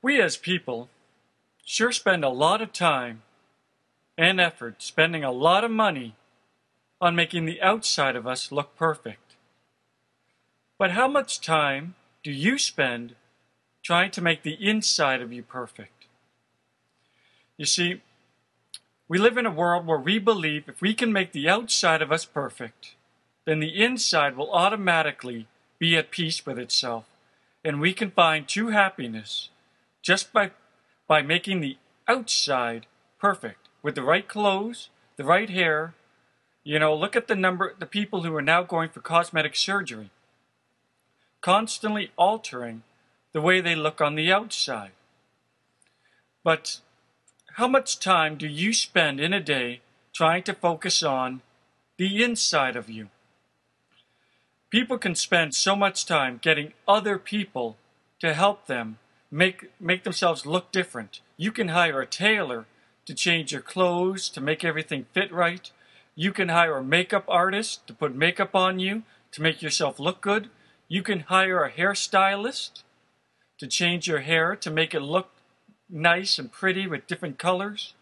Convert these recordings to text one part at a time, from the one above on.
We as people sure spend a lot of time and effort spending a lot of money on making the outside of us look perfect. But how much time do you spend trying to make the inside of you perfect? You see, we live in a world where we believe if we can make the outside of us perfect, then the inside will automatically be at peace with itself, and we can find true happiness just by, by making the outside perfect with the right clothes, the right hair. You know, look at the number, the people who are now going for cosmetic surgery, constantly altering the way they look on the outside. But how much time do you spend in a day trying to focus on the inside of you? People can spend so much time getting other people to help them make make themselves look different. You can hire a tailor to change your clothes, to make everything fit right. You can hire a makeup artist to put makeup on you to make yourself look good. You can hire a hairstylist to change your hair to make it look nice and pretty with different colors,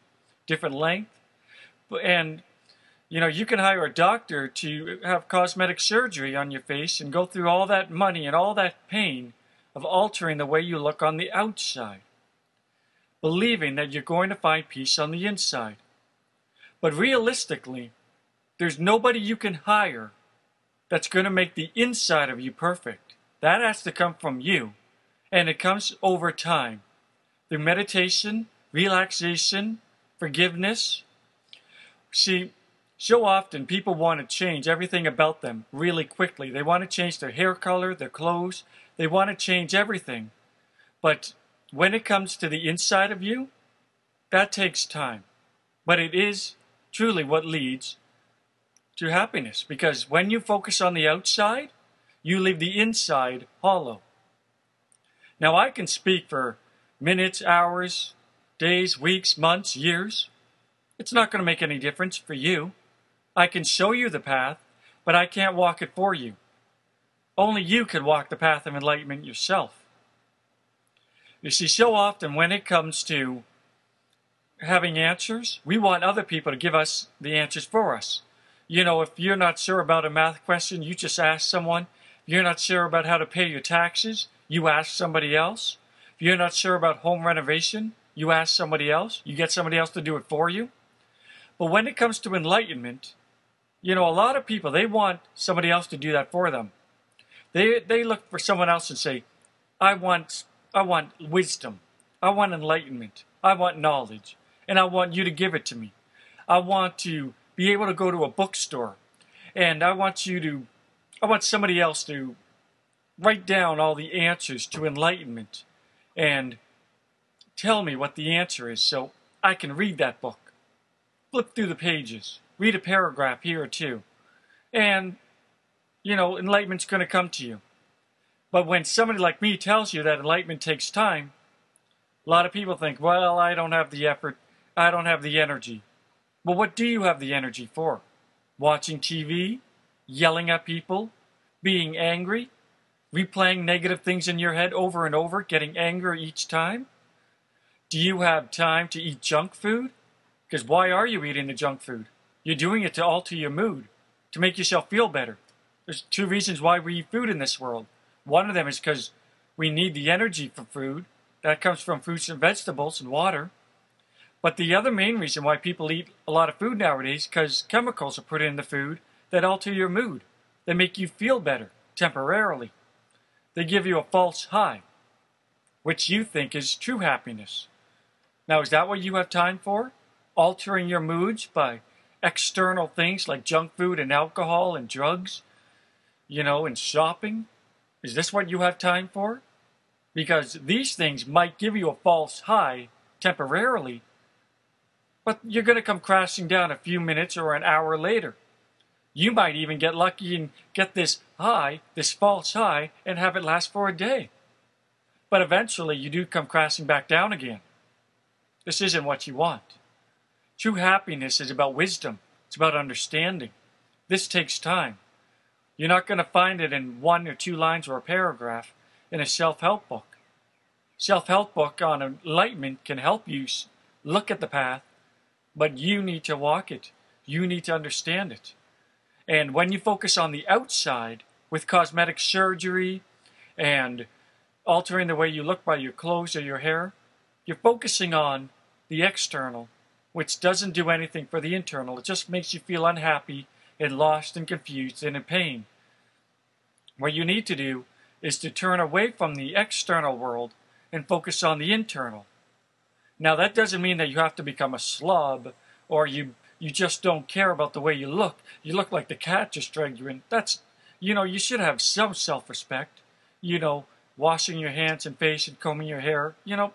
different length. And you know, you can hire a doctor to have cosmetic surgery on your face and go through all that money and all that pain of altering the way you look on the outside, believing that you're going to find peace on the inside. But realistically, there's nobody you can hire that's going to make the inside of you perfect. That has to come from you, and it comes over time through meditation, relaxation, forgiveness. See, so often people want to change everything about them really quickly. They want to change their hair color, their clothes, they want to change everything. But when it comes to the inside of you, that takes time. But it is truly what leads to happiness because when you focus on the outside, you leave the inside hollow. Now, I can speak for minutes, hours, days, weeks, months, years. It's not going to make any difference for you. I can show you the path, but I can't walk it for you. Only you can walk the path of enlightenment yourself. You see, so often when it comes to having answers, we want other people to give us the answers for us. You know, if you're not sure about a math question, you just ask someone. If you're not sure about how to pay your taxes, you ask somebody else. If you're not sure about home renovation, you ask somebody else. You get somebody else to do it for you. But when it comes to enlightenment, you know, a lot of people, they want somebody else to do that for them. They, they look for someone else and say, I want, I want wisdom. I want enlightenment. I want knowledge. And I want you to give it to me. I want to be able to go to a bookstore. And I want you to, I want somebody else to write down all the answers to enlightenment and tell me what the answer is so I can read that book. Flip through the pages read a paragraph here or two, and you know, enlightenment's going to come to you. But when somebody like me tells you that enlightenment takes time, a lot of people think, well, I don't have the effort, I don't have the energy. Well, what do you have the energy for? Watching TV? Yelling at people? Being angry? Replaying negative things in your head over and over, getting angry each time? Do you have time to eat junk food? Because why are you eating the junk food? You're doing it to alter your mood, to make yourself feel better. There's two reasons why we eat food in this world. One of them is because we need the energy for food. That comes from fruits and vegetables and water. But the other main reason why people eat a lot of food nowadays is because chemicals are put in the food that alter your mood. They make you feel better temporarily. They give you a false high, which you think is true happiness. Now, is that what you have time for? Altering your moods by external things like junk food and alcohol and drugs, you know, and shopping? Is this what you have time for? Because these things might give you a false high temporarily, but you're going to come crashing down a few minutes or an hour later. You might even get lucky and get this high, this false high, and have it last for a day. But eventually you do come crashing back down again. This isn't what you want. True happiness is about wisdom. It's about understanding. This takes time. You're not going to find it in one or two lines or a paragraph in a self-help book. self-help book on enlightenment can help you look at the path, but you need to walk it. You need to understand it. And when you focus on the outside with cosmetic surgery and altering the way you look by your clothes or your hair, you're focusing on the external, which doesn't do anything for the internal. It just makes you feel unhappy and lost and confused and in pain. What you need to do is to turn away from the external world and focus on the internal. Now, that doesn't mean that you have to become a slob or you you just don't care about the way you look. You look like the cat just dragged you in. That's, you know, you should have some self-respect. You know, washing your hands and face and combing your hair. You know,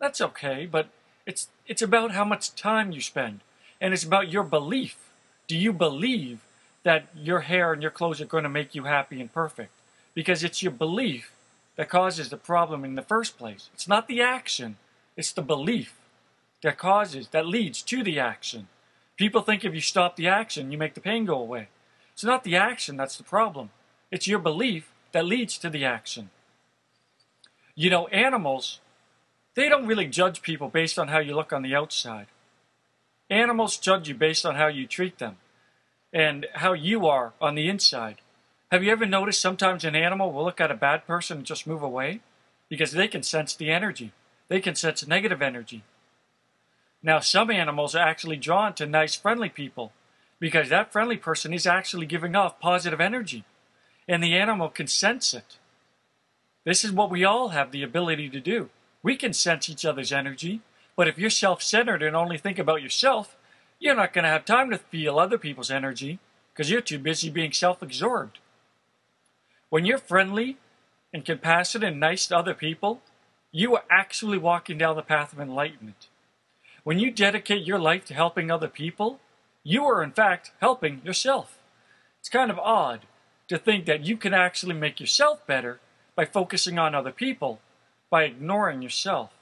that's okay, but it's it's about how much time you spend, and it's about your belief. Do you believe that your hair and your clothes are going to make you happy and perfect? Because it's your belief that causes the problem in the first place. It's not the action, it's the belief that causes, that leads to the action. People think if you stop the action, you make the pain go away. It's not the action that's the problem. It's your belief that leads to the action. You know, animals, they don't really judge people based on how you look on the outside. Animals judge you based on how you treat them and how you are on the inside. Have you ever noticed sometimes an animal will look at a bad person and just move away? Because they can sense the energy. They can sense negative energy. Now, some animals are actually drawn to nice, friendly people because that friendly person is actually giving off positive energy and the animal can sense it. This is what we all have the ability to do. We can sense each other's energy, but if you're self centered and only think about yourself, you're not going to have time to feel other people's energy because you're too busy being self absorbed. When you're friendly and compassionate and nice to other people, you are actually walking down the path of enlightenment. When you dedicate your life to helping other people, you are in fact helping yourself. It's kind of odd to think that you can actually make yourself better by focusing on other people, by ignoring yourself.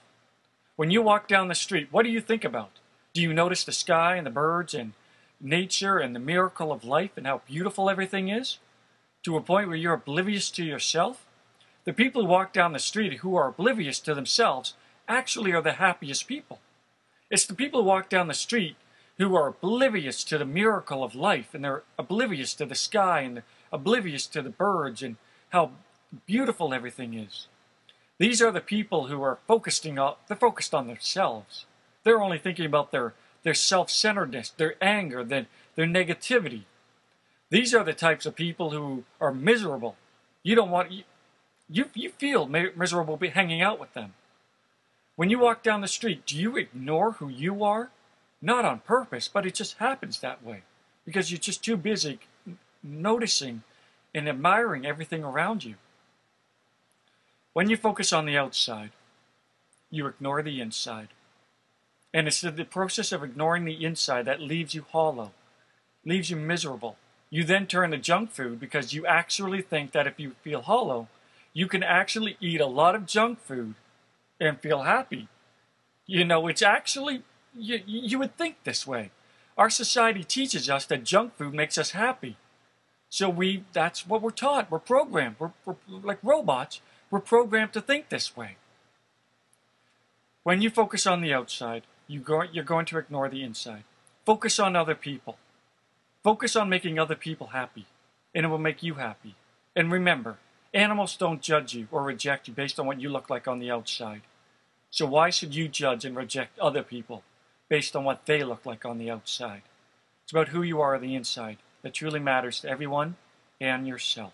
When you walk down the street, what do you think about? Do you notice the sky and the birds and nature and the miracle of life and how beautiful everything is? to a point where you're oblivious to yourself, the people who walk down the street who are oblivious to themselves actually are the happiest people. It's the people who walk down the street who are oblivious to the miracle of life and they're oblivious to the sky and oblivious to the birds and how beautiful everything is. These are the people who are focusing on they're focused on themselves. They're only thinking about their their self-centeredness, their anger, their, their negativity, these are the types of people who are miserable. You don't want you you, you feel miserable hanging out with them. When you walk down the street, do you ignore who you are? Not on purpose, but it just happens that way because you're just too busy noticing and admiring everything around you. When you focus on the outside, you ignore the inside. And it's the process of ignoring the inside that leaves you hollow, leaves you miserable, you then turn to junk food because you actually think that if you feel hollow, you can actually eat a lot of junk food and feel happy. You know, it's actually, you, you would think this way. Our society teaches us that junk food makes us happy. So we, that's what we're taught. We're programmed. We're, we're like robots. We're programmed to think this way. When you focus on the outside, you go, you're going to ignore the inside. Focus on other people. Focus on making other people happy, and it will make you happy. And remember, animals don't judge you or reject you based on what you look like on the outside. So why should you judge and reject other people based on what they look like on the outside? It's about who you are on the inside that truly matters to everyone and yourself.